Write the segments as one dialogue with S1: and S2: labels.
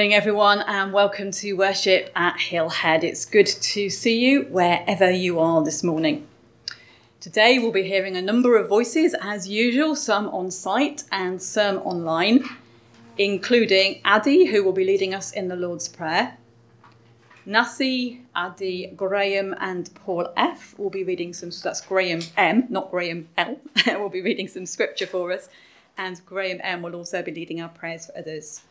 S1: Morning, everyone, and welcome to worship at Hillhead. It's good to see you wherever you are this morning. Today, we'll be hearing a number of voices as usual, some on site and some online, including Addy, who will be leading us in the Lord's Prayer. Nasi, Addy, Graham, and Paul F will be reading some, that's Graham M, not Graham L, will be reading some scripture for us, and Graham M will also be leading our prayers for others.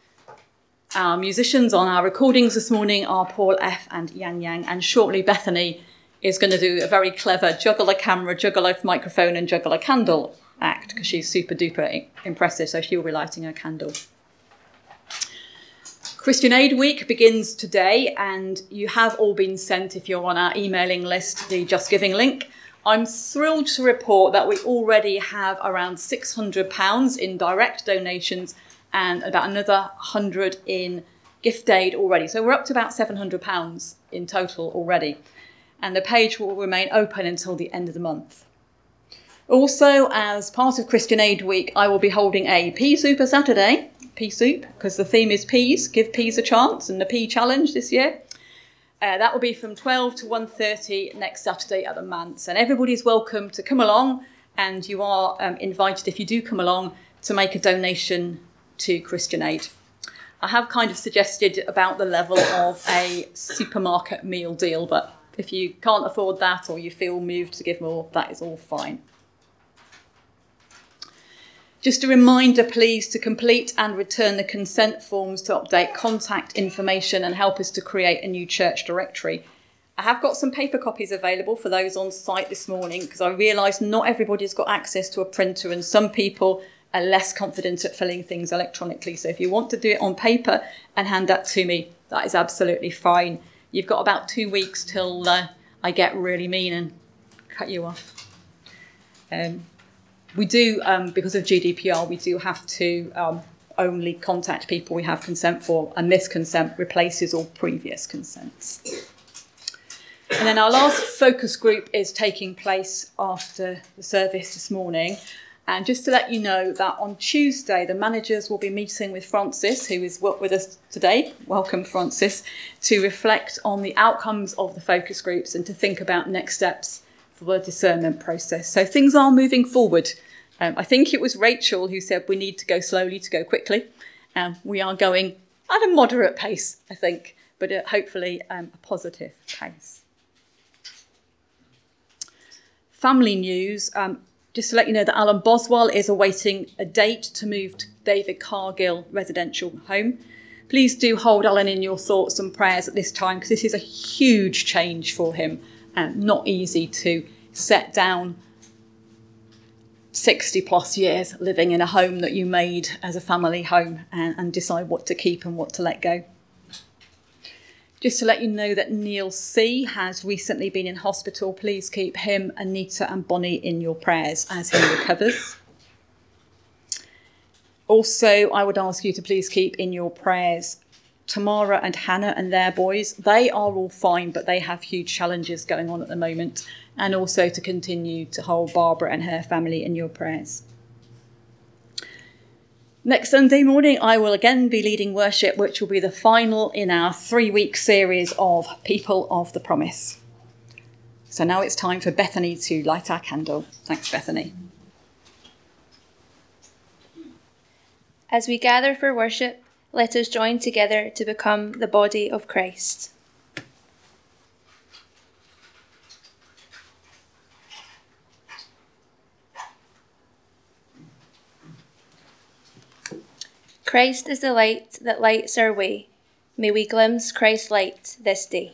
S1: Our musicians on our recordings this morning are Paul F and Yang Yang, and shortly Bethany is going to do a very clever juggle a camera, juggle a microphone, and juggle a candle act because she's super duper impressive, so she'll be lighting her candle. Christian Aid Week begins today, and you have all been sent, if you're on our emailing list, the Just Giving link. I'm thrilled to report that we already have around £600 in direct donations and about another 100 in gift aid already. So we're up to about £700 in total already. And the page will remain open until the end of the month. Also, as part of Christian Aid Week, I will be holding a Pea Super Saturday, Pea Soup, because the theme is peas, give peas a chance, and the Pea Challenge this year. Uh, that will be from 12 to 1.30 next Saturday at the Manse. And everybody's welcome to come along, and you are um, invited, if you do come along, to make a donation to Christian Aid. I have kind of suggested about the level of a supermarket meal deal, but if you can't afford that or you feel moved to give more, that is all fine. Just a reminder, please, to complete and return the consent forms to update contact information and help us to create a new church directory. I have got some paper copies available for those on site this morning because I realise not everybody's got access to a printer and some people are less confident at filling things electronically. So if you want to do it on paper and hand that to me, that is absolutely fine. You've got about two weeks till uh, I get really mean and cut you off. Um, we do, um, because of GDPR, we do have to um, only contact people we have consent for, and this consent replaces all previous consents. And then our last focus group is taking place after the service this morning. And just to let you know that on Tuesday, the managers will be meeting with Francis, who is with us today. Welcome, Francis, to reflect on the outcomes of the focus groups and to think about next steps for the discernment process. So things are moving forward. Um, I think it was Rachel who said we need to go slowly to go quickly. Um, we are going at a moderate pace, I think, but uh, hopefully um, a positive pace. Family news. Um, just to let you know that Alan Boswell is awaiting a date to move to David Cargill residential home. Please do hold Alan in your thoughts and prayers at this time because this is a huge change for him and not easy to set down 60 plus years living in a home that you made as a family home and, and decide what to keep and what to let go. Just to let you know that Neil C has recently been in hospital. Please keep him, Anita, and Bonnie in your prayers as he recovers. Also, I would ask you to please keep in your prayers Tamara and Hannah and their boys. They are all fine, but they have huge challenges going on at the moment. And also to continue to hold Barbara and her family in your prayers. Next Sunday morning, I will again be leading worship, which will be the final in our three week series of People of the Promise. So now it's time for Bethany to light our candle. Thanks, Bethany.
S2: As we gather for worship, let us join together to become the body of Christ. Christ is the light that lights our way. May we glimpse Christ's light this day.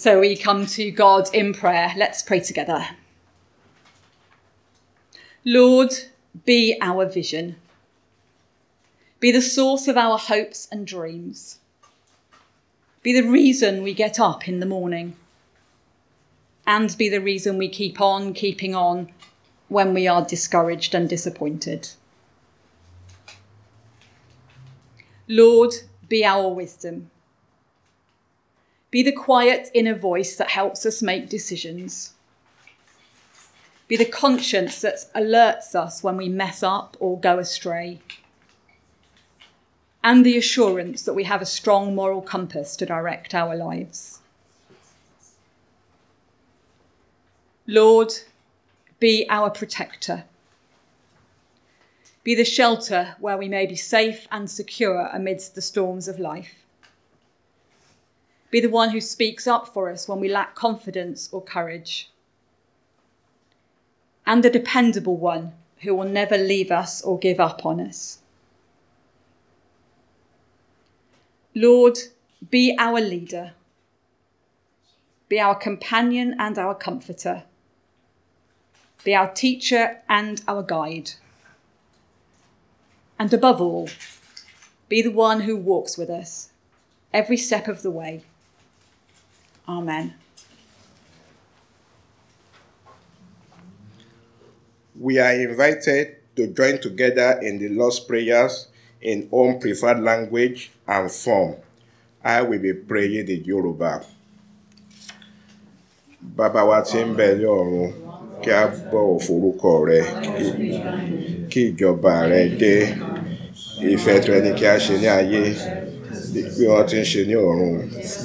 S1: So we come to God in prayer. Let's pray together. Lord, be our vision. Be the source of our hopes and dreams. Be the reason we get up in the morning. And be the reason we keep on keeping on when we are discouraged and disappointed. Lord, be our wisdom. Be the quiet inner voice that helps us make decisions. Be the conscience that alerts us when we mess up or go astray. And the assurance that we have a strong moral compass to direct our lives. Lord, be our protector. Be the shelter where we may be safe and secure amidst the storms of life. Be the one who speaks up for us when we lack confidence or courage. And the dependable one who will never leave us or give up on us. Lord, be our leader. Be our companion and our comforter. Be our teacher and our guide. And above all, be the one who walks with us every step of the way. Amen.
S3: We are invited to join together in the Lord's prayers in own preferred language and form. I will be praying in Yoruba. Bàbá wa tí ń bẹ ní ọ̀run kí a bọ̀wọ̀ forúkọ rẹ kí ìjọba rẹ dé ìfẹ́ tìrẹ ni kí a ṣe ní ayé bí wọ́n ti ń ṣe ní ọ̀run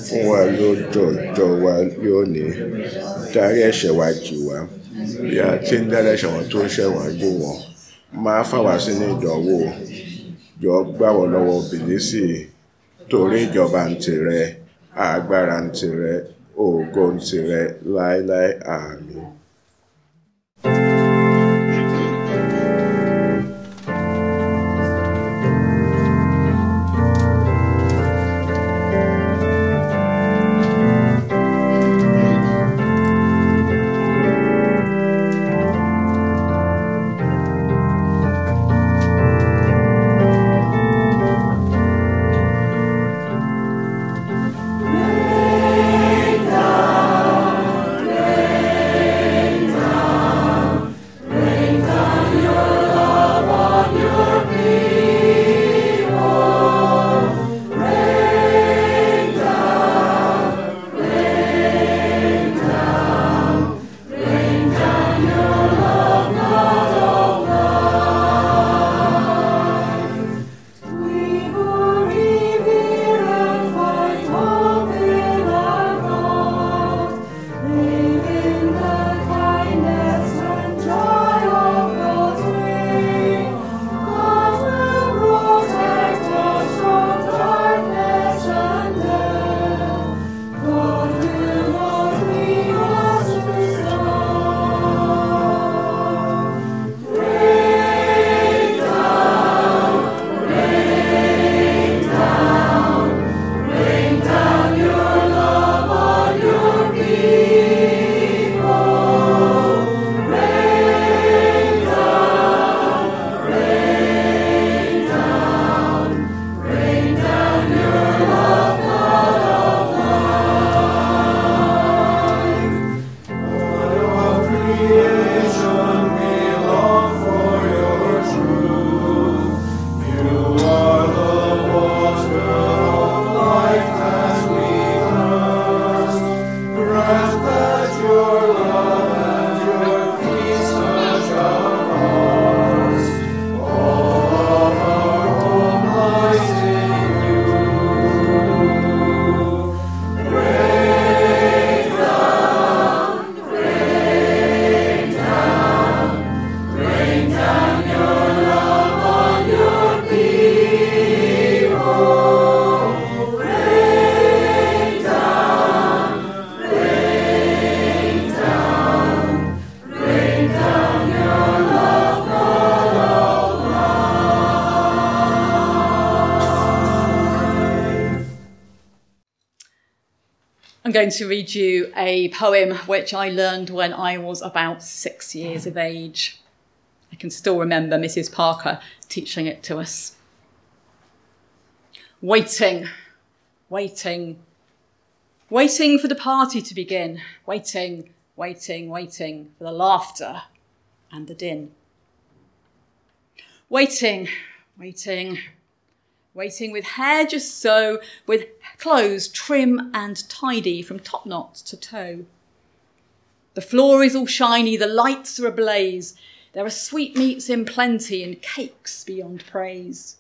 S3: fún wa lójoojọ́ wa lónìí dárí ẹ̀ṣẹ̀ wa jì wá. Bí a ti ń dárí ẹ̀ṣẹ̀ wọn tó ń ṣẹ̀ wọ́n jì wọ́n. Máa fà wá sínú ìdánwò. Jọ gbà wọ́n lọ́wọ́ bìlísì torí ìjọba ń tirẹ̀ agbára ń tirẹ̀ ògo ń tirẹ̀ láéláé àmín.
S1: going to read you a poem which I learned when I was about six years of age. I can still remember Mrs. Parker teaching it to us. Waiting, waiting, waiting for the party to begin, waiting, waiting, waiting for the laughter and the din. Waiting, waiting, waiting with hair just so, with clothes trim and tidy from top knot to toe. The floor is all shiny, the lights are ablaze. There are sweetmeats in plenty and cakes beyond praise.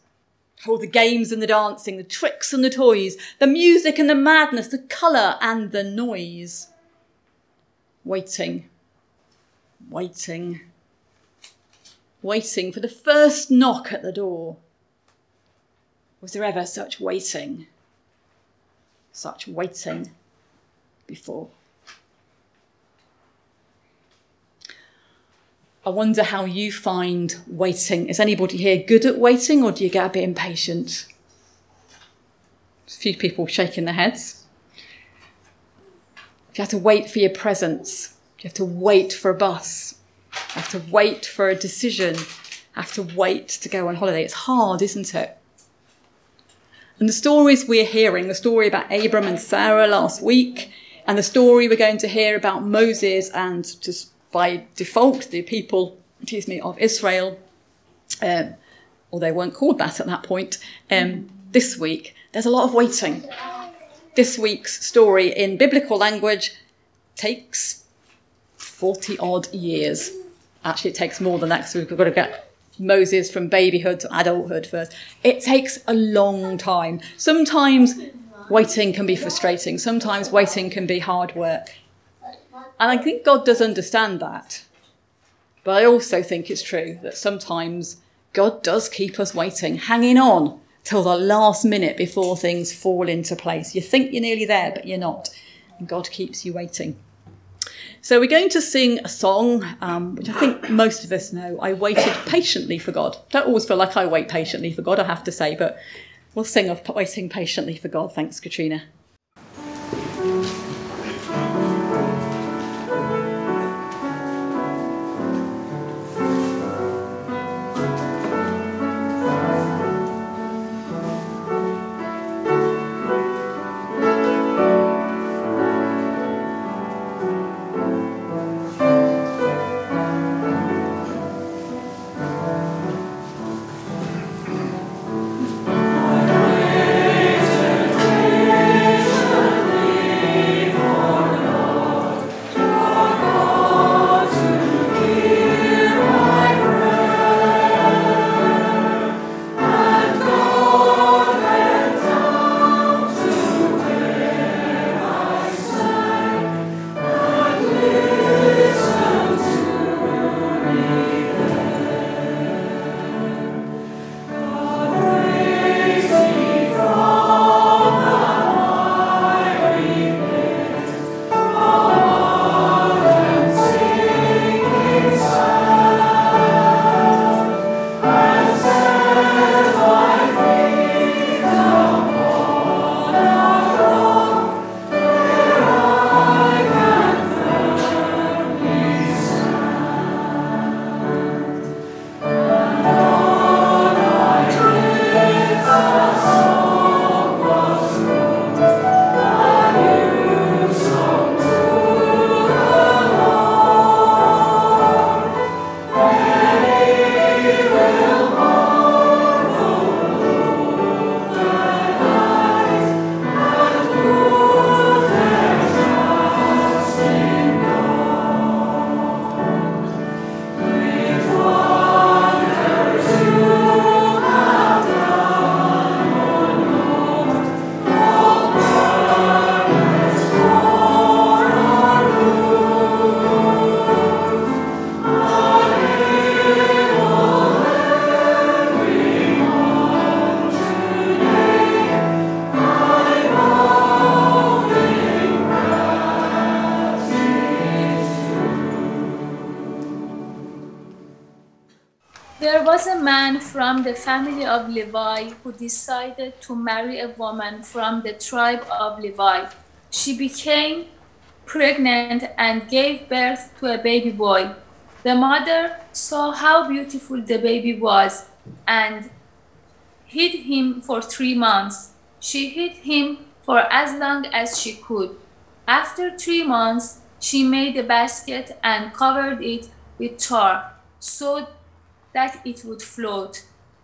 S1: Oh, the games and the dancing, the tricks and the toys, the music and the madness, the colour and the noise. Waiting, waiting, waiting for the first knock at the door. Was there ever such waiting, such waiting before? I wonder how you find waiting. Is anybody here good at waiting or do you get a bit impatient? A few people shaking their heads. You have to wait for your presents. You have to wait for a bus. You have to wait for a decision. You have to wait to go on holiday. It's hard, isn't it? And the stories we're hearing, the story about Abram and Sarah last week, and the story we're going to hear about Moses and just by default the people, excuse me, of Israel, um, or they weren't called that at that point, um, this week, there's a lot of waiting. This week's story in biblical language takes 40 odd years. Actually, it takes more than that because we've got to get Moses from babyhood to adulthood first. It takes a long time. Sometimes waiting can be frustrating, sometimes waiting can be hard work. And I think God does understand that. But I also think it's true that sometimes God does keep us waiting, hanging on till the last minute before things fall into place. You think you're nearly there, but you're not. And God keeps you waiting. So we're going to sing a song, um, which I think most of us know. I waited patiently for God. Don't always feel like I wait patiently for God, I have to say, but we'll sing of waiting patiently for God. Thanks, Katrina.
S4: Of Levi who decided to marry a woman from the tribe of Levi. she became pregnant and gave birth to a baby boy. The mother saw how beautiful the baby was and hid him for three months. She hid him for as long as she could. After three months, she made a basket and covered it with tar so that it would float.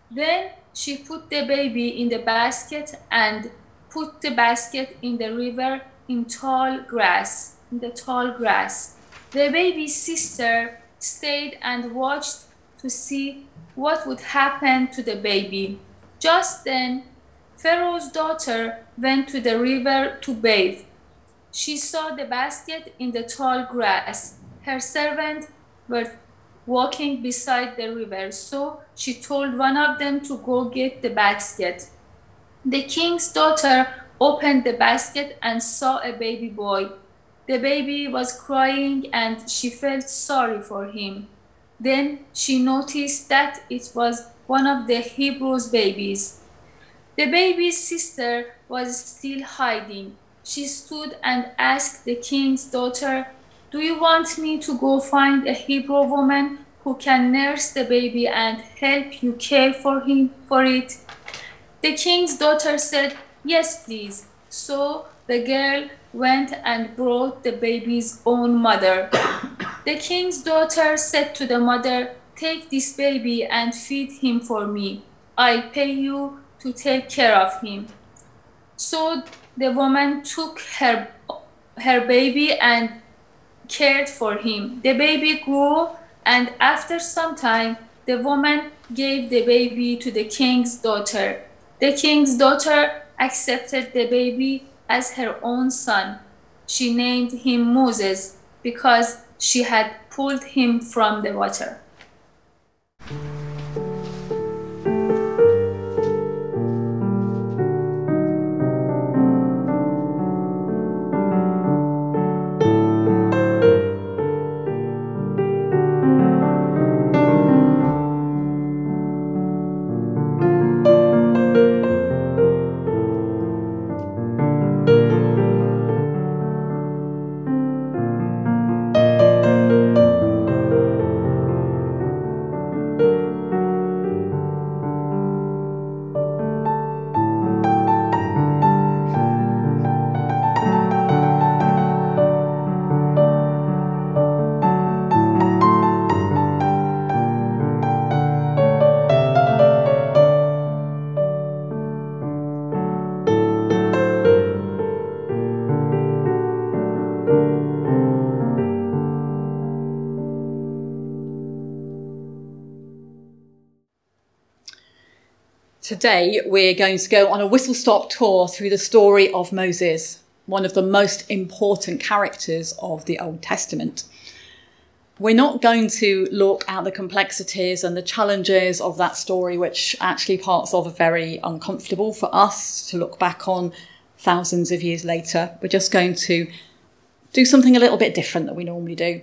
S4: Then she put the baby in the basket and put the basket in the river in tall grass, in the tall grass. The baby's sister stayed and watched to see what would happen to the baby. Just then, Pharaoh's daughter went to the river to bathe. She saw the basket in the tall grass. Her servant were walking beside the river, so she told one of them to go get the basket. The king's daughter opened the basket and saw a baby boy. The baby was crying and she felt sorry for him. Then she noticed that it was one of the Hebrews' babies. The baby's sister was still hiding. She stood and asked the king's daughter, Do you want me to go find a Hebrew woman who can nurse the baby and help you care for him for it? The king's daughter said, Yes, please. So the girl went and brought the baby's own mother. the king's daughter said to the mother, Take this baby and feed him for me. I'll pay you to take care of him. So the woman took her, her baby and cared for him. The baby grew, and after some time, the woman gave the baby to the king's daughter. The king's daughter accepted the baby as her own son. She named him Moses because she had pulled him from the water.
S1: Today, we're going to go on a whistle stop tour through the story of Moses, one of the most important characters of the Old Testament. We're not going to look at the complexities and the challenges of that story, which actually parts of are very uncomfortable for us to look back on thousands of years later. We're just going to do something a little bit different than we normally do.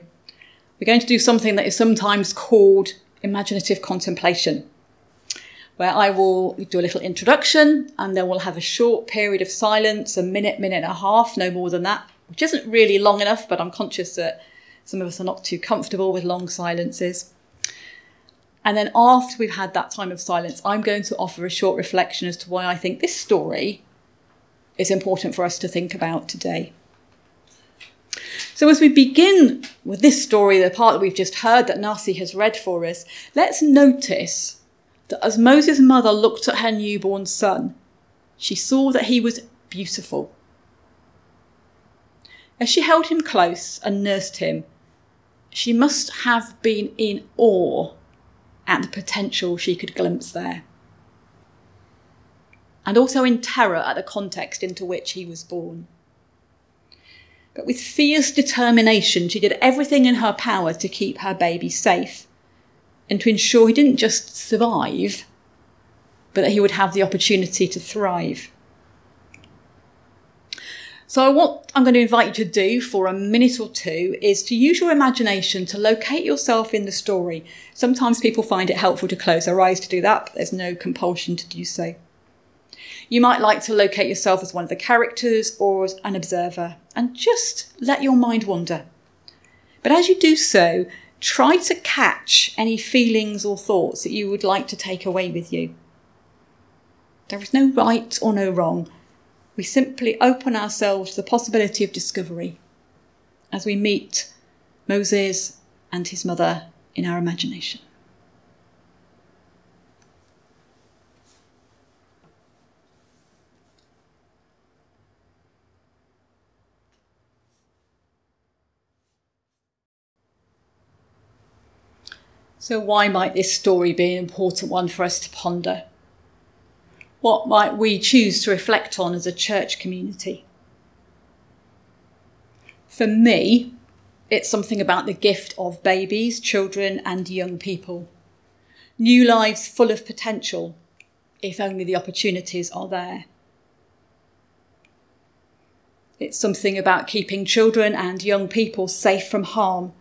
S1: We're going to do something that is sometimes called imaginative contemplation where I will do a little introduction and then we'll have a short period of silence, a minute, minute and a half, no more than that, which isn't really long enough, but I'm conscious that some of us are not too comfortable with long silences. And then after we've had that time of silence, I'm going to offer a short reflection as to why I think this story is important for us to think about today. So, as we begin with this story, the part that we've just heard that Nasi has read for us, let's notice that as Moses' mother looked at her newborn son, she saw that he was beautiful. As she held him close and nursed him, she must have been in awe at the potential she could glimpse there. And also in terror at the context into which he was born. But with fierce determination, she did everything in her power to keep her baby safe and to ensure he didn't just survive, but that he would have the opportunity to thrive. So, what I'm going to invite you to do for a minute or two is to use your imagination to locate yourself in the story. Sometimes people find it helpful to close their eyes to do that, but there's no compulsion to do so. You might like to locate yourself as one of the characters or as an observer and just let your mind wander. But as you do so, try to catch any feelings or thoughts that you would like to take away with you. There is no right or no wrong. We simply open ourselves to the possibility of discovery as we meet Moses and his mother in our imagination. So, why might this story be an important one for us to ponder? What might we choose to reflect on as a church community? For me, it's something about the gift of babies, children, and young people. New lives full of potential, if only the opportunities are there. It's something about keeping children and young people safe from harm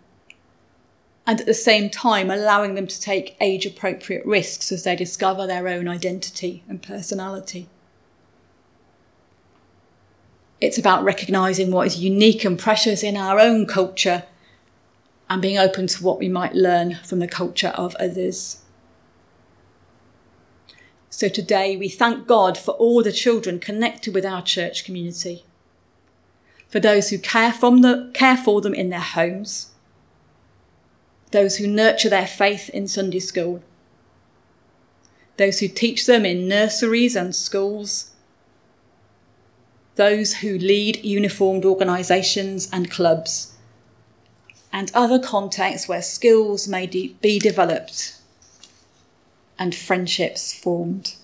S1: and at the same time allowing them to take age appropriate risks as they discover their own identity and personality. It's about recognising what is unique and precious in our own culture and being open to what we might learn from the culture of others. So today we thank God for all the children connected with our church community, for those who care, from the, care for them in their homes those who nurture their faith in Sunday school, those who teach them in nurseries and schools, those who lead uniformed organisations and clubs, and other contexts where skills may de- be developed and friendships formed.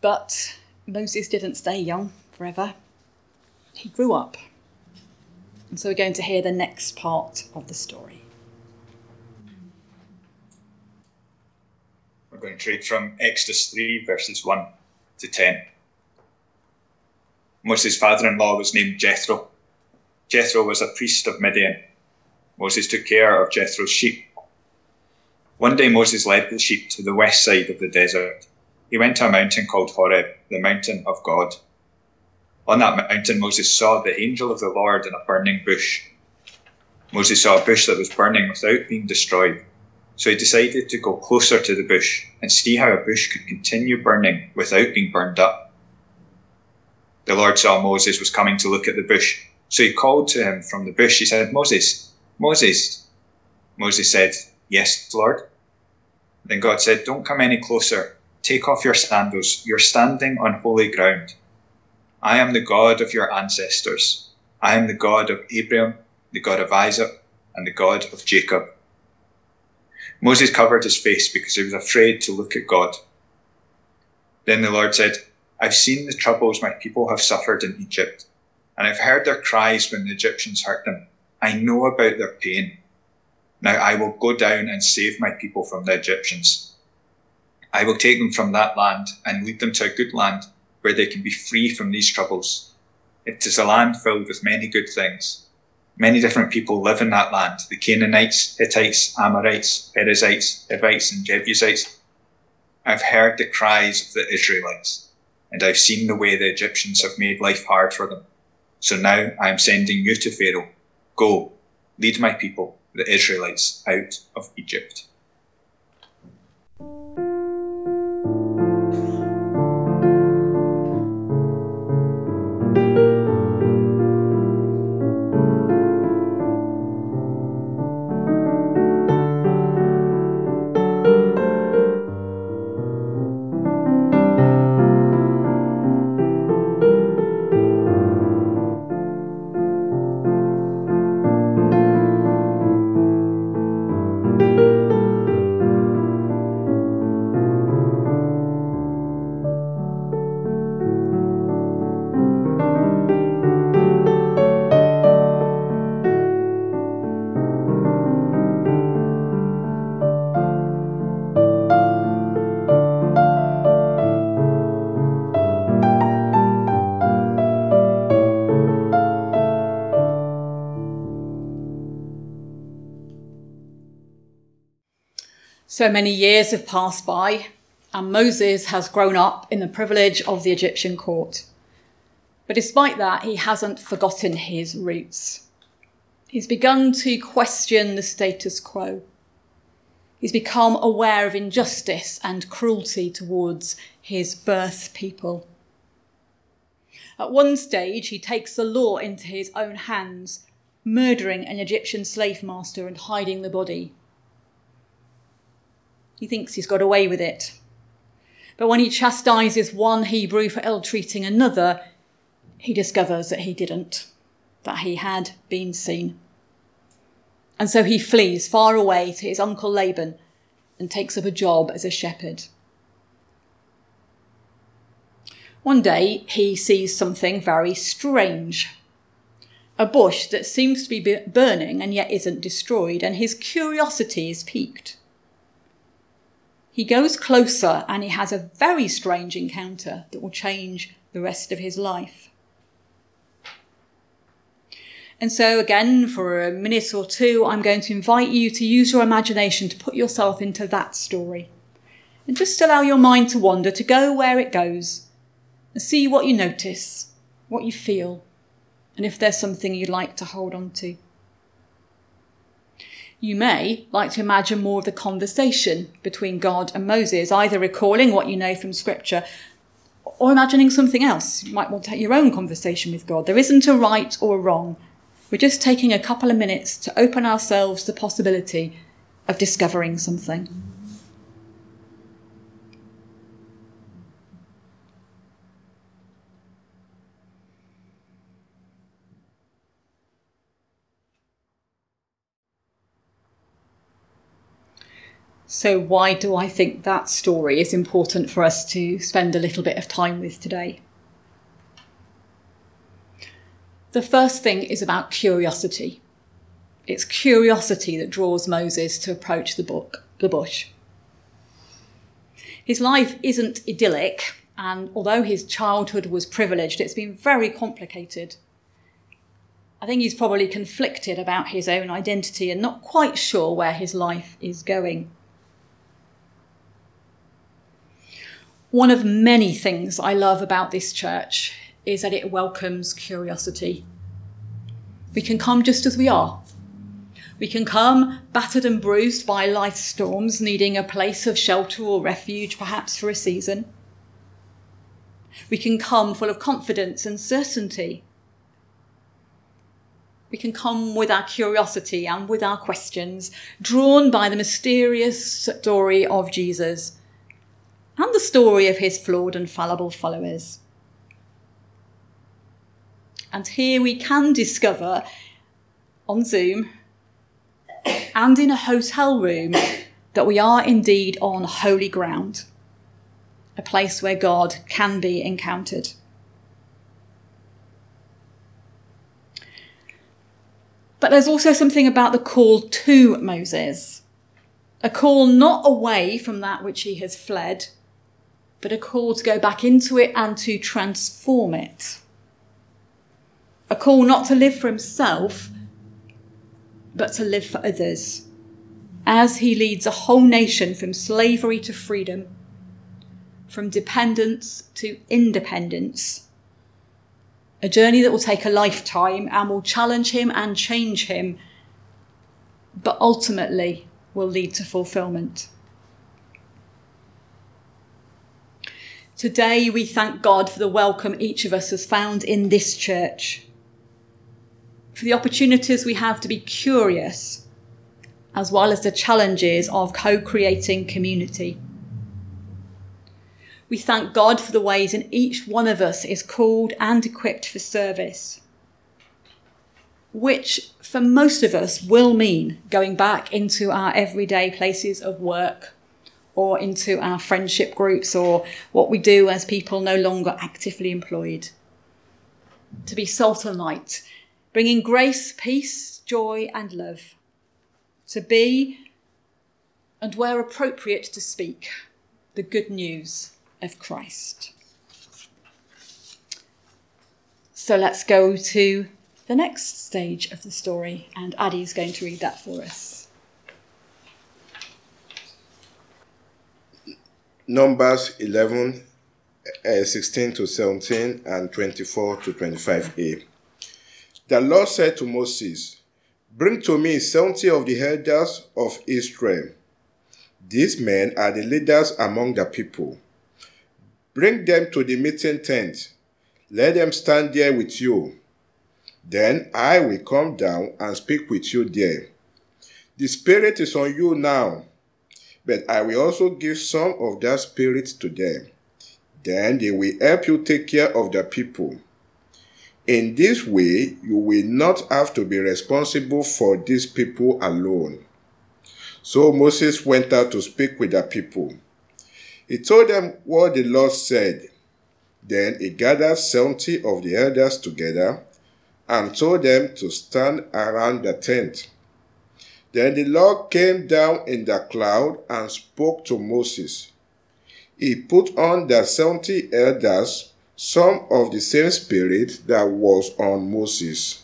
S1: But Moses didn't stay young forever. He grew up. And so we're going to hear the next part of the story.
S5: We're going to read from Exodus 3, verses 1 to 10. Moses' father in law was named Jethro. Jethro was a priest of Midian. Moses took care of Jethro's sheep. One day Moses led the sheep to the west side of the desert. He went to a mountain called Horeb, the mountain of God. On that mountain, Moses saw the angel of the Lord in a burning bush. Moses saw a bush that was burning without being destroyed. So he decided to go closer to the bush and see how a bush could continue burning without being burned up. The Lord saw Moses was coming to look at the bush. So he called to him from the bush. He said, Moses, Moses. Moses said, Yes, Lord. Then God said, Don't come any closer. Take off your sandals. You're standing on holy ground. I am the God of your ancestors. I am the God of Abraham, the God of Isaac, and the God of Jacob. Moses covered his face because he was afraid to look at God. Then the Lord said, I've seen the troubles my people have suffered in Egypt, and I've heard their cries when the Egyptians hurt them. I know about their pain. Now I will go down and save my people from the Egyptians. I will take them from that land and lead them to a good land where they can be free from these troubles. It is a land filled with many good things. Many different people live in that land the Canaanites, Hittites, Amorites, Perizzites, Hivites, and Jebusites. I've heard the cries of the Israelites, and I've seen the way the Egyptians have made life hard for them. So now I am sending you to Pharaoh. Go, lead my people, the Israelites, out of Egypt.
S1: So many years have passed by, and Moses has grown up in the privilege of the Egyptian court. But despite that, he hasn't forgotten his roots. He's begun to question the status quo. He's become aware of injustice and cruelty towards his birth people. At one stage, he takes the law into his own hands, murdering an Egyptian slave master and hiding the body. He thinks he's got away with it. But when he chastises one Hebrew for ill treating another, he discovers that he didn't, that he had been seen. And so he flees far away to his uncle Laban and takes up a job as a shepherd. One day he sees something very strange a bush that seems to be burning and yet isn't destroyed, and his curiosity is piqued. He goes closer and he has a very strange encounter that will change the rest of his life. And so, again, for a minute or two, I'm going to invite you to use your imagination to put yourself into that story. And just allow your mind to wander, to go where it goes, and see what you notice, what you feel, and if there's something you'd like to hold on to. You may like to imagine more of the conversation between God and Moses, either recalling what you know from Scripture or imagining something else. You might want to have your own conversation with God. There isn't a right or a wrong. We're just taking a couple of minutes to open ourselves to the possibility of discovering something. So, why do I think that story is important for us to spend a little bit of time with today? The first thing is about curiosity. It's curiosity that draws Moses to approach the book, the bush. His life isn't idyllic, and although his childhood was privileged, it's been very complicated. I think he's probably conflicted about his own identity and not quite sure where his life is going. One of many things I love about this church is that it welcomes curiosity. We can come just as we are. We can come battered and bruised by life's storms, needing a place of shelter or refuge, perhaps for a season. We can come full of confidence and certainty. We can come with our curiosity and with our questions, drawn by the mysterious story of Jesus and the story of his flawed and fallible followers. And here we can discover on Zoom and in a hotel room that we are indeed on holy ground, a place where God can be encountered. But there's also something about the call to Moses, a call not away from that which he has fled, but a call to go back into it and to transform it. A call not to live for himself, but to live for others, as he leads a whole nation from slavery to freedom, from dependence to independence. A journey that will take a lifetime and will challenge him and change him, but ultimately will lead to fulfillment. Today, we thank God for the welcome each of us has found in this church, for the opportunities we have to be curious, as well as the challenges of co creating community. We thank God for the ways in each one of us is called and equipped for service, which for most of us will mean going back into our everyday places of work or into our friendship groups or what we do as people no longer actively employed. To be salt and light, bringing grace, peace, joy, and love. To be, and where appropriate to speak, the good news of Christ. So let's go to the next stage of the story, and Addie's going to read that for us.
S3: Numbers 11, uh, 16 to 17, and 24 to 25a. The Lord said to Moses, Bring to me 70 of the elders of Israel. These men are the leaders among the people. Bring them to the meeting tent. Let them stand there with you. Then I will come down and speak with you there. The Spirit is on you now, but I will also give some of that Spirit to them. Then they will help you take care of the people. In this way, you will not have to be responsible for these people alone. So Moses went out to speak with the people. He told them what the Lord said. Then he gathered 70 of the elders together and told them to stand around the tent. Then the Lord came down in the cloud and spoke to Moses. He put on the seventy elders some of the same spirit that was on Moses.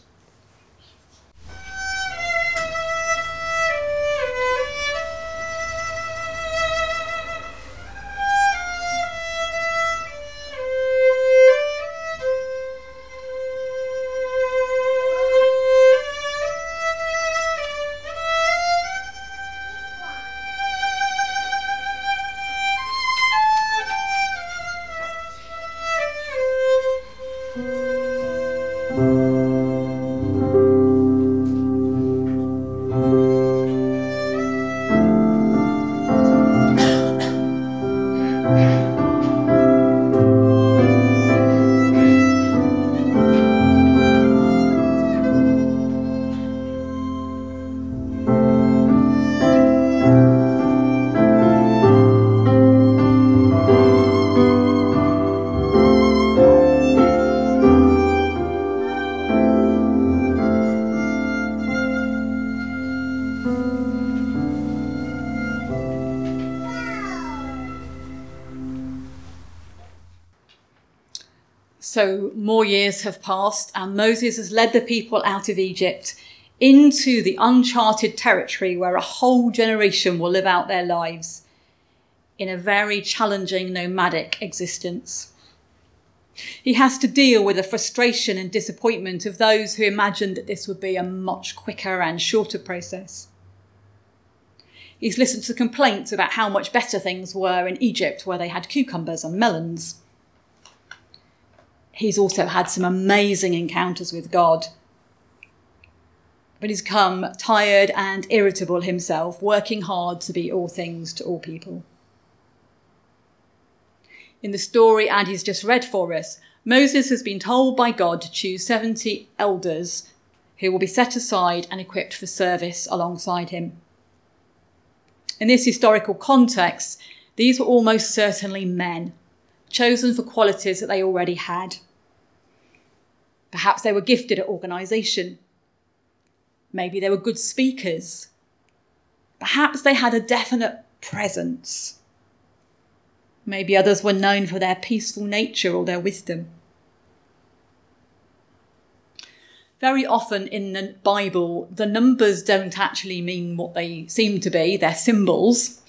S1: Have passed, and Moses has led the people out of Egypt into the uncharted territory where a whole generation will live out their lives in a very challenging nomadic existence. He has to deal with the frustration and disappointment of those who imagined that this would be a much quicker and shorter process. He's listened to complaints about how much better things were in Egypt, where they had cucumbers and melons. He's also had some amazing encounters with God. But he's come tired and irritable himself, working hard to be all things to all people. In the story Andy's just read for us, Moses has been told by God to choose 70 elders who will be set aside and equipped for service alongside him. In this historical context, these were almost certainly men, chosen for qualities that they already had. Perhaps they were gifted at organisation. Maybe they were good speakers. Perhaps they had a definite presence. Maybe others were known for their peaceful nature or their wisdom. very often in the Bible, the numbers don't actually mean what they seem to be, they're symbols.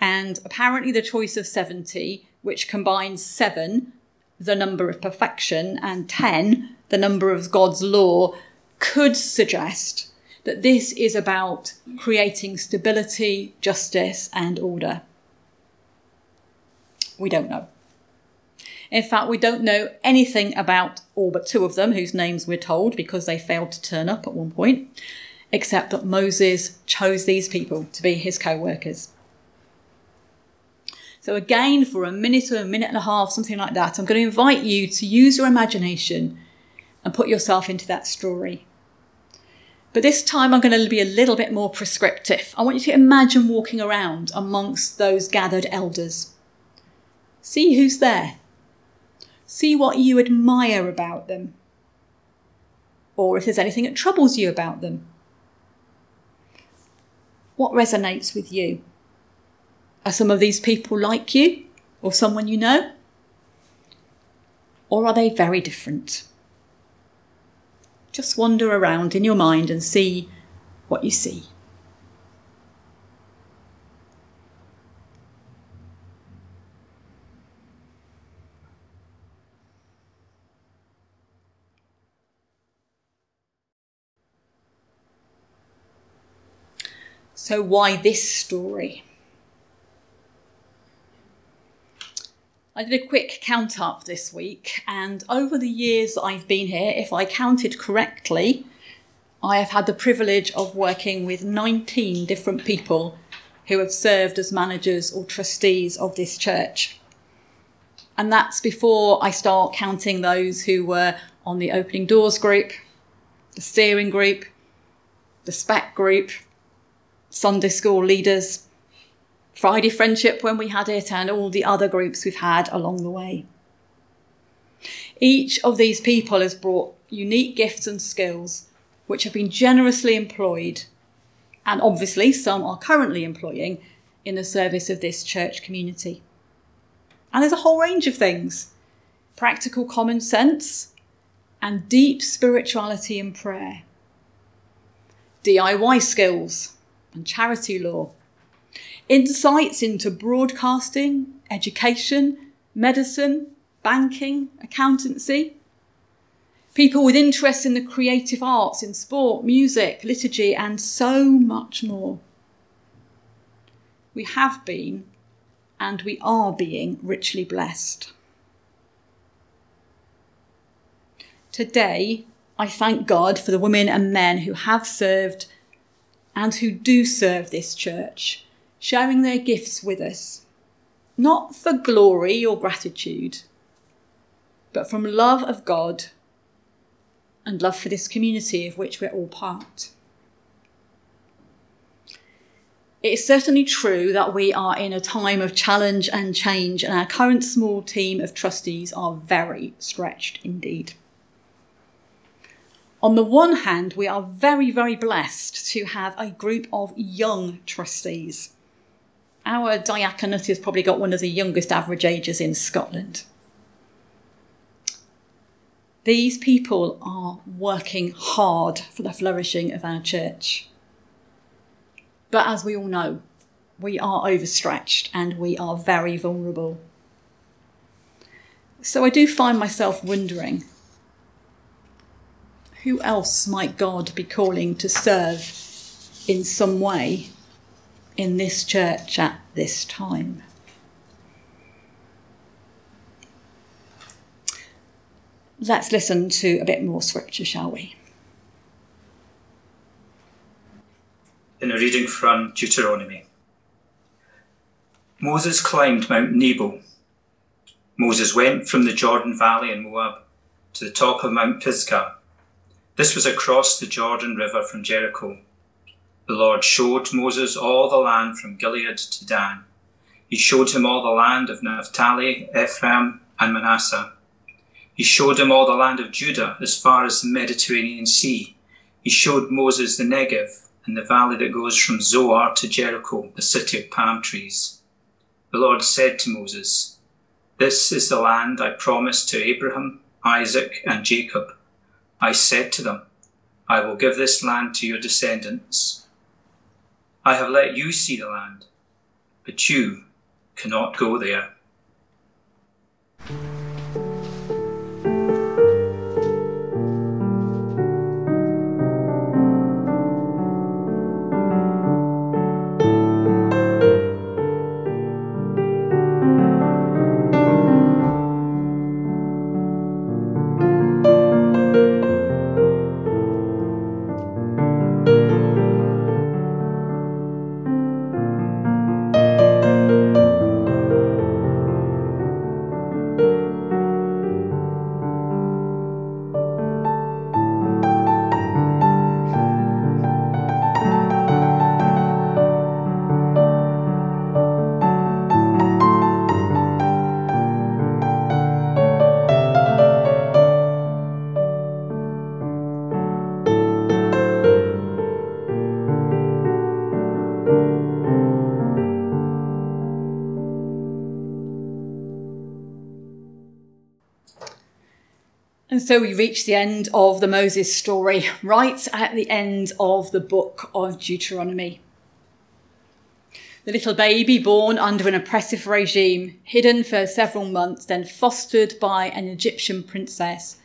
S1: And apparently, the choice of 70, which combines seven, the number of perfection, and 10, the number of God's law, could suggest that this is about creating stability, justice, and order. We don't know. In fact, we don't know anything about all but two of them, whose names we're told because they failed to turn up at one point, except that Moses chose these people to be his co workers. So, again, for a minute or a minute and a half, something like that, I'm going to invite you to use your imagination and put yourself into that story. But this time, I'm going to be a little bit more prescriptive. I want you to imagine walking around amongst those gathered elders. See who's there. See what you admire about them. Or if there's anything that troubles you about them. What resonates with you? Are some of these people like you or someone you know? Or are they very different? Just wander around in your mind and see what you see. So, why this story? I did a quick count up this week, and over the years I've been here, if I counted correctly, I have had the privilege of working with 19 different people who have served as managers or trustees of this church. And that's before I start counting those who were on the opening doors group, the steering group, the spec group, Sunday school leaders, Friday Friendship when we had it, and all the other groups we've had along the way. Each of these people has brought unique gifts and skills which have been generously employed, and obviously some are currently employing, in the service of this church community. And there's a whole range of things practical common sense and deep spirituality and prayer, DIY skills and charity law, insights into broadcasting, education, medicine, banking, accountancy, people with interest in the creative arts, in sport, music, liturgy, and so much more. We have been and we are being richly blessed. Today, I thank God for the women and men who have served and who do serve this church, sharing their gifts with us, not for glory or gratitude, but from love of God and love for this community of which we're all part. It is certainly true that we are in a time of challenge and change, and our current small team of trustees are very stretched indeed. On the one hand, we are very, very blessed to have a group of young trustees. Our diaconate has probably got one of the youngest average ages in Scotland. These people are working hard for the flourishing of our church. But as we all know, we are overstretched and we are very vulnerable. So I do find myself wondering who else might God be calling to serve in some way in this church at this time? Let's listen to a bit more scripture, shall we?
S6: In a reading from Deuteronomy. Moses climbed Mount Nebo. Moses went from the Jordan Valley in Moab to the top of Mount Pisgah. This was across the Jordan River from Jericho. The Lord showed Moses all the land from Gilead to Dan. He showed him all the land of Naphtali, Ephraim, and Manasseh he showed him all the land of Judah as far as the Mediterranean Sea. He showed Moses the Negev and the valley that goes from Zoar to Jericho, the city of palm trees. The Lord said to Moses, This is the land I promised to Abraham, Isaac, and Jacob. I said to them, I will give this land to your descendants. I have let you see the land, but you cannot go there.
S1: And so we reach the end of the Moses story, right at the end of the book of Deuteronomy. The little baby born under an oppressive regime, hidden for several months, then fostered by an Egyptian princess,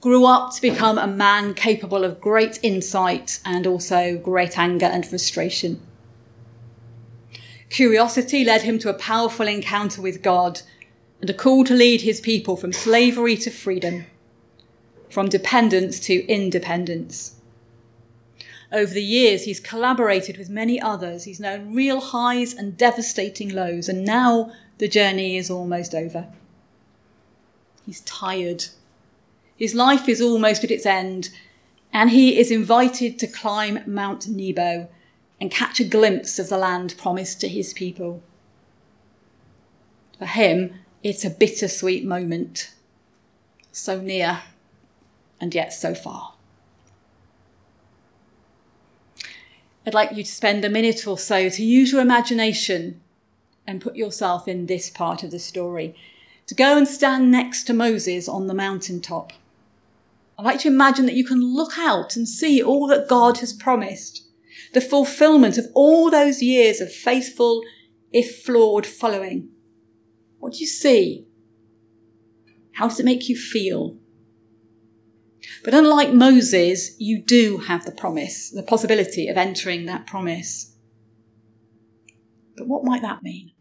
S1: grew up to become a man capable of great insight and also great anger and frustration. Curiosity led him to a powerful encounter with God and a call to lead his people from slavery to freedom, from dependence to independence. Over the years, he's collaborated with many others. He's known real highs and devastating lows, and now the journey is almost over. He's tired. His life is almost at its end, and he is invited to climb Mount Nebo and catch a glimpse of the land promised to his people. For him, it's a bittersweet moment. So near, and yet so far. I'd like you to spend a minute or so to use your imagination and put yourself in this part of the story. To go and stand next to Moses on the mountaintop. I'd like to imagine that you can look out and see all that God has promised, the fulfillment of all those years of faithful, if flawed, following. What do you see? How does it make you feel? But unlike Moses, you do have the promise, the possibility of entering that promise. But what might that mean?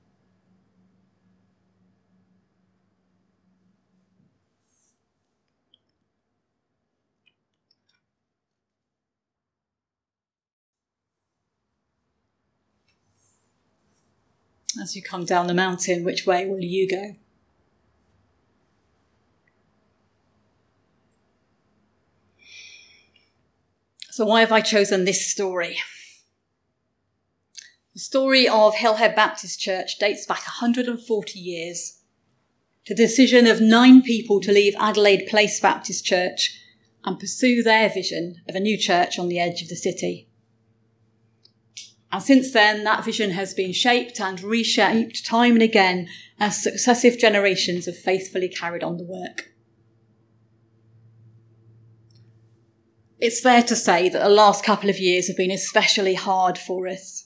S1: As you come down the mountain, which way will you go? So, why have I chosen this story? The story of Hillhead Baptist Church dates back 140 years to the decision of nine people to leave Adelaide Place Baptist Church and pursue their vision of a new church on the edge of the city. And since then, that vision has been shaped and reshaped time and again as successive generations have faithfully carried on the work. It's fair to say that the last couple of years have been especially hard for us.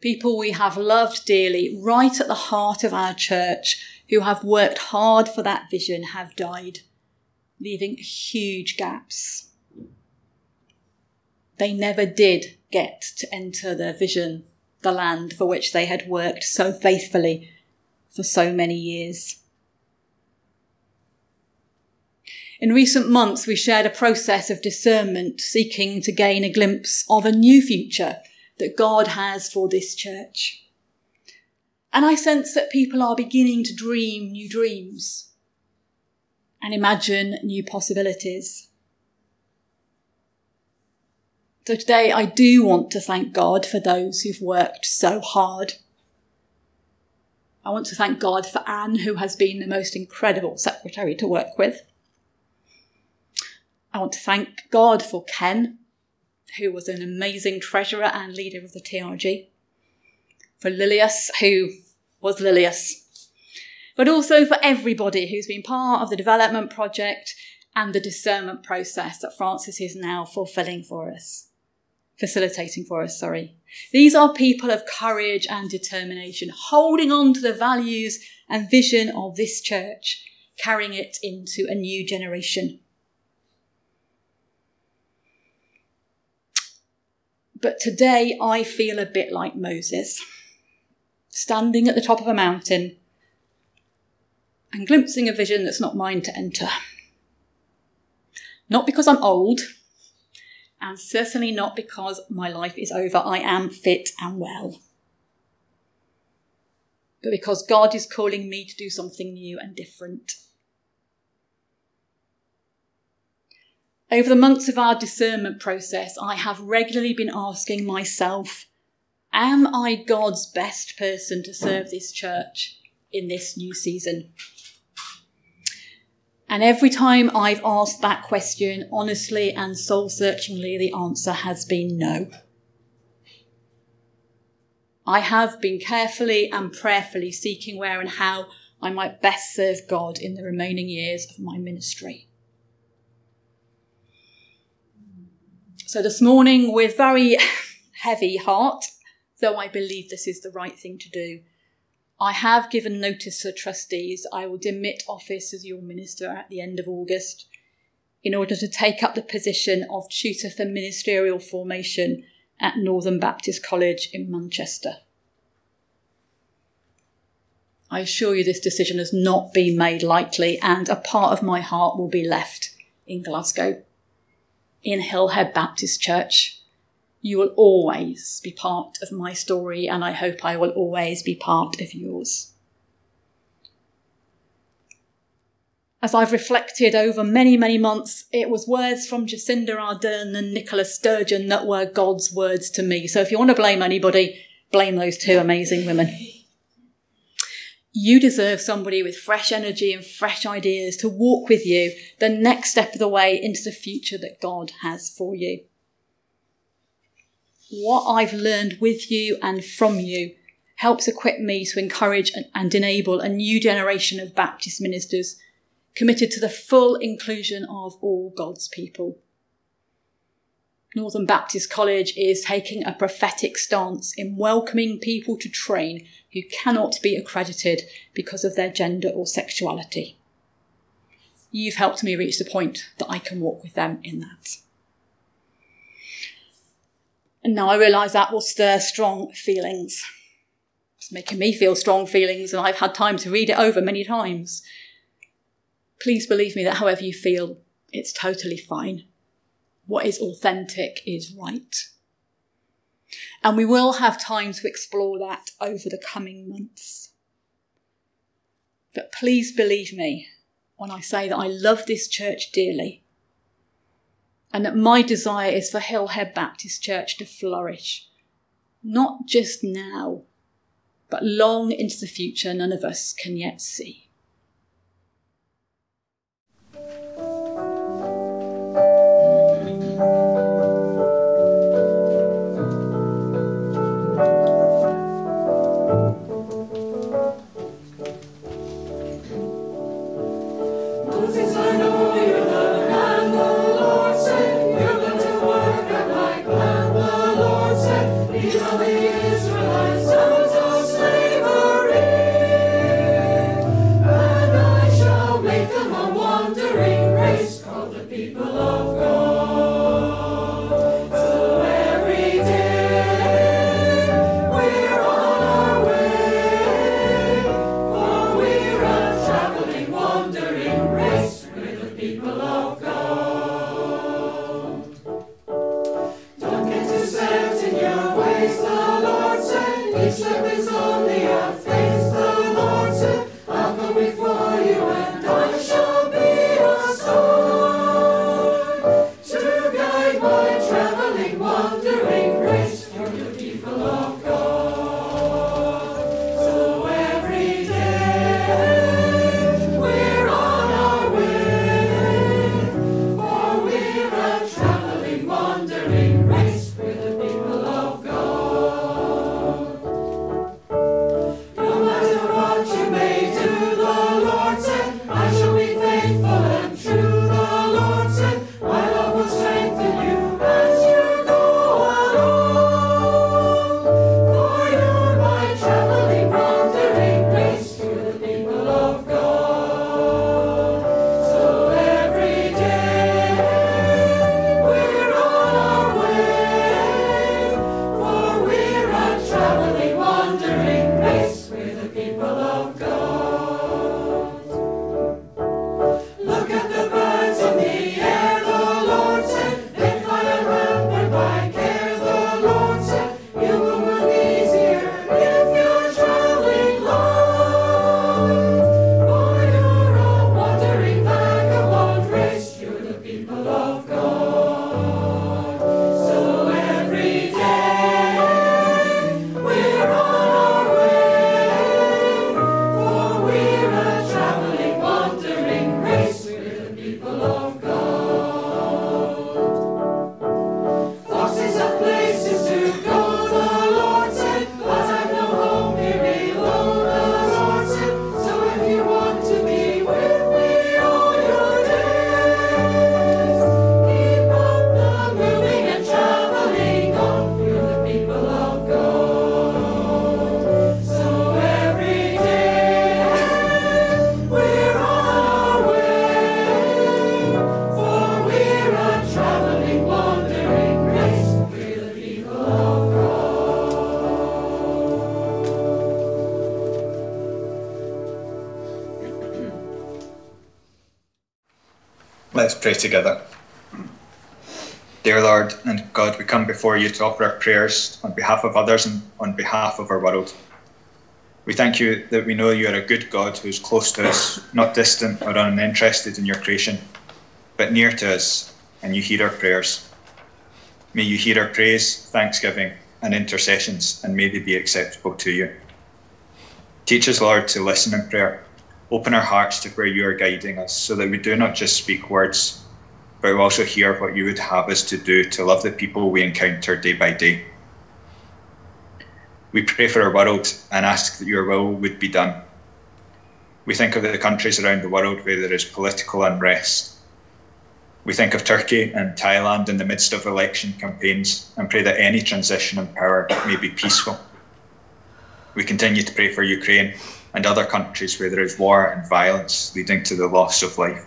S1: People we have loved dearly, right at the heart of our church, who have worked hard for that vision, have died, leaving huge gaps. They never did get to enter their vision, the land for which they had worked so faithfully for so many years. In recent months, we shared a process of discernment, seeking to gain a glimpse of a new future that God has for this church. And I sense that people are beginning to dream new dreams and imagine new possibilities. So today I do want to thank God for those who've worked so hard. I want to thank God for Anne, who has been the most incredible secretary to work with. I want to thank God for Ken, who was an amazing treasurer and leader of the TRG, for Lilius, who was Lilius, but also for everybody who's been part of the development project and the discernment process that Francis is now fulfilling for us, facilitating for us, sorry. These are people of courage and determination, holding on to the values and vision of this church, carrying it into a new generation. But today I feel a bit like Moses, standing at the top of a mountain and glimpsing a vision that's not mine to enter. Not because I'm old, and certainly not because my life is over. I am fit and well. But because God is calling me to do something new and different. Over the months of our discernment process, I have regularly been asking myself, am I God's best person to serve this church in this new season? And every time I've asked that question honestly and soul searchingly, the answer has been no. I have been carefully and prayerfully seeking where and how I might best serve God in the remaining years of my ministry. So this morning, with very heavy heart, though I believe this is the right thing to do, I have given notice to trustees I will demit office as your minister at the end of August in order to take up the position of tutor for ministerial formation at Northern Baptist College in Manchester. I assure you this decision has not been made lightly, and a part of my heart will be left in Glasgow, in Hillhead Baptist Church. You will always be part of my story, and I hope I will always be part of yours. As I've reflected over many, many months, it was words from Jacinda Ardern and Nicola Sturgeon that were God's words to me. So if you want to blame anybody, blame those two amazing women. You deserve somebody with fresh energy and fresh ideas to walk with you the next step of the way into the future that God has for you. What I've learned with you and from you helps equip me to encourage and enable a new generation of Baptist ministers committed to the full inclusion of all God's people. Northern Baptist College is taking a prophetic stance in welcoming people to train who cannot be accredited because of their gender or sexuality. You've helped me reach the point that I can walk with them in that. And now I realise that will stir strong feelings. It's making me feel strong feelings, and I've had time to read it over many times. Please believe me that however you feel, it's totally fine. What is authentic is right. And we will have time to explore that over the coming months. But please believe me when I say that I love this church dearly and that my desire is for Hillhead Baptist Church to flourish, not just now, but long into the future none of us can yet see.
S5: Pray together. Dear Lord and God, we come before you to offer our prayers on behalf of others and on behalf of our world. We thank you that we know you are a good God who is close to us, not distant or uninterested in your creation, but near to us, and you hear our prayers. May you hear our praise, thanksgiving, and intercessions, and may they be acceptable to you. Teach us, Lord, to listen in prayer. Open our hearts to where you are guiding us, so that we do not just speak words, but we also hear what you would have us to do to love the people we encounter day by day. We pray for our world and ask that your will would be done. We think of the countries around the world where there is political unrest. We think of Turkey and Thailand in the midst of election campaigns and pray that any transition in power may be peaceful. We continue to pray for Ukraine and other countries where there is war and violence leading to the loss of life.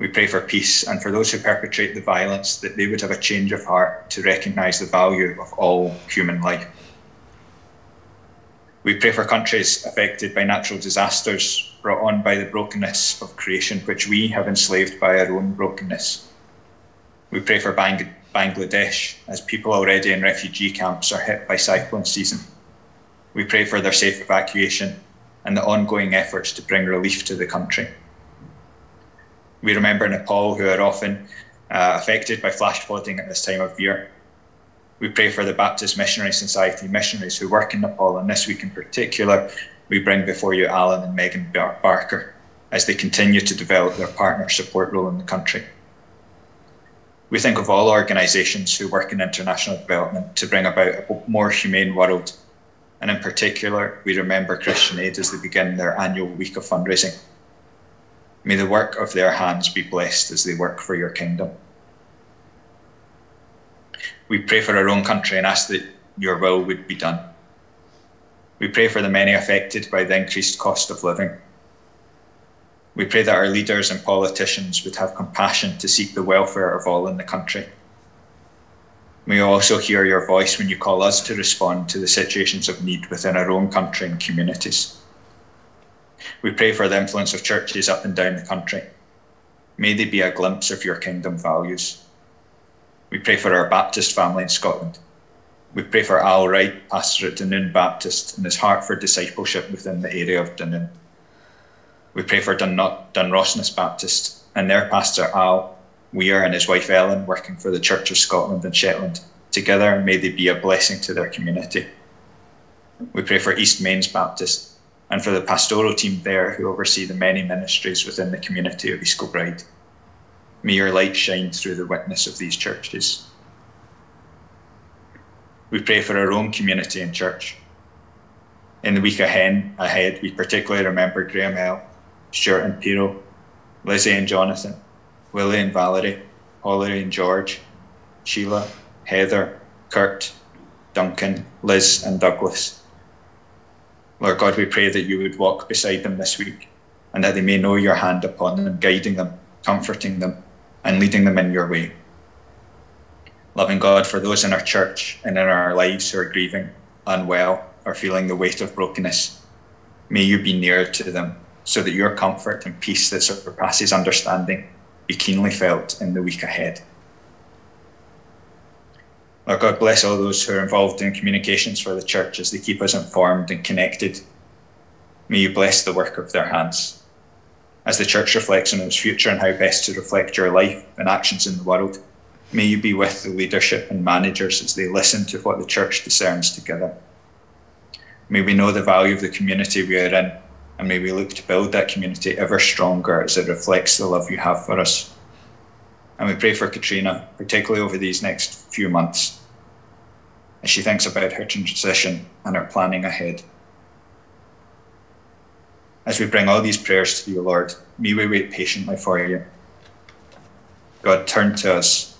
S5: We pray for peace and for those who perpetrate the violence that they would have a change of heart to recognise the value of all human life. We pray for countries affected by natural disasters brought on by the brokenness of creation, which we have enslaved by our own brokenness. We pray for Bang- Bangladesh as people already in refugee camps are hit by cyclone season. We pray for their safe evacuation and the ongoing efforts to bring relief to the country. We remember Nepal, who are often uh, affected by flash flooding at this time of year. We pray for the Baptist Missionary Society missionaries who work in Nepal, and this week in particular, we bring before you Alan and Megan Barker as they continue to develop their partner support role in the country. We think of all organisations who work in international development to bring about a more humane world, and in particular, we remember Christian Aid as they begin their annual week of fundraising. May the work of their hands be blessed as they work for your kingdom we pray for our own country and ask that your will would be done. We pray for the many affected by the increased cost of living. We pray that our leaders and politicians would have compassion to seek the welfare of all in the country. May also hear your voice when you call us to respond to the situations of need within our own country and communities. We pray for the influence of churches up and down the country. May they be a glimpse of your kingdom values. We pray for our Baptist family in Scotland. We pray for Al Wright, pastor at Dunoon Baptist, and his heart for discipleship within the area of Dunoon. We pray for Dun- Dunrossness Baptist and their pastor Al Weir and his wife Ellen, working for the Church of Scotland and Shetland. Together, may they be a blessing to their community. We pray for East Mains Baptist and for the pastoral team there who oversee the many ministries within the community of East Kilbride. May your light shine through the witness of these churches. We pray for our own community and church. In the week ahead, we particularly remember Graham L., Stuart and Piero, Lizzie and Jonathan, Willie and Valerie, Holly and George, Sheila, Heather, Kurt, Duncan, Liz, and Douglas. Lord God, we pray that you would walk beside them this week and that they may know your hand upon them, guiding them, comforting them, and leading them in your way. Loving God for those in our church and in our lives who are grieving, unwell, or feeling the weight of brokenness, may you be near to them so that your comfort and peace that surpasses understanding be keenly felt in the week ahead. Lord God, bless all those who are involved in communications for the church as they keep us informed and connected. May you bless the work of their hands as the church reflects on its future and how best to reflect your life and actions in the world. May you be with the leadership and managers as they listen to what the church discerns together. May we know the value of the community we are in, and may we look to build that community ever stronger as it reflects the love you have for us. And we pray for Katrina, particularly over these next few months, as she thinks about her transition and her planning ahead. As we bring all these prayers to you, Lord, may we wait patiently for you. God, turn to us.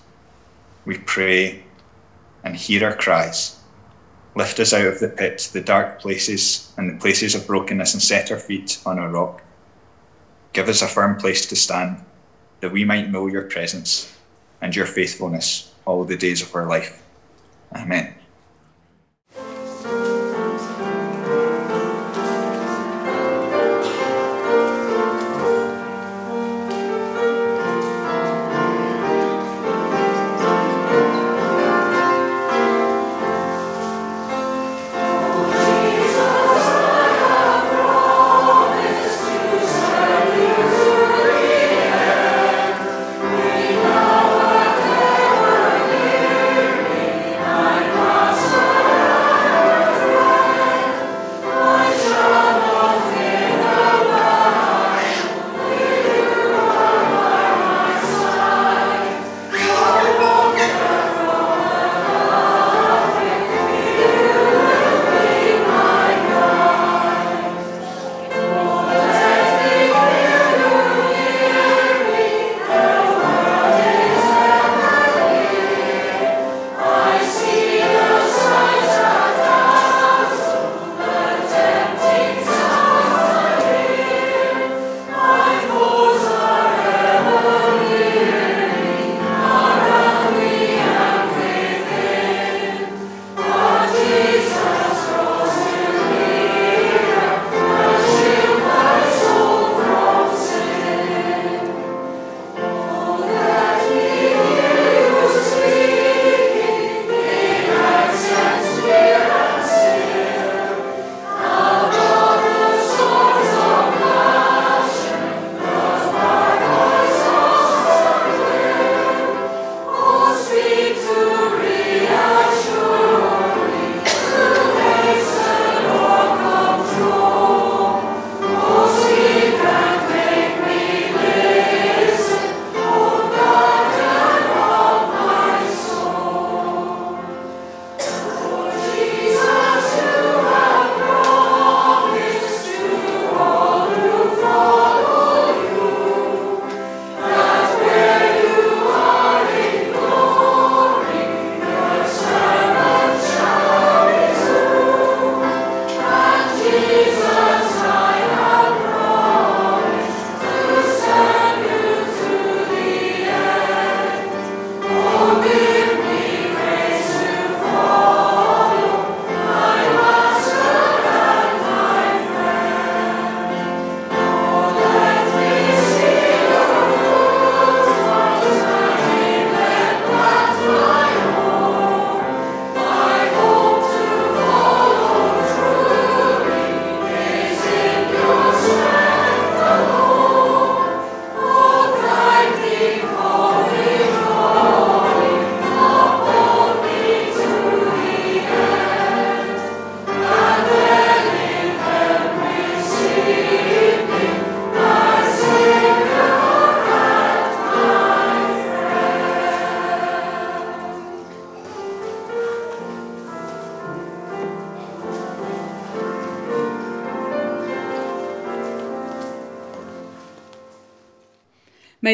S5: We pray and hear our cries. Lift us out of the pit, the dark places, and the places of brokenness, and set our feet on a rock. Give us a firm place to stand, that we might know your presence and your faithfulness all the days of our life. Amen.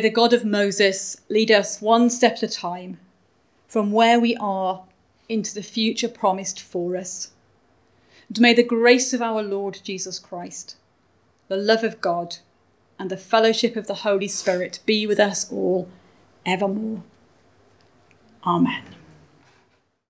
S1: The God of Moses lead us one step at a time from where we are into the future promised for us. And may the grace of our Lord Jesus Christ, the love of God, and the fellowship of the Holy Spirit be with us all evermore. Amen.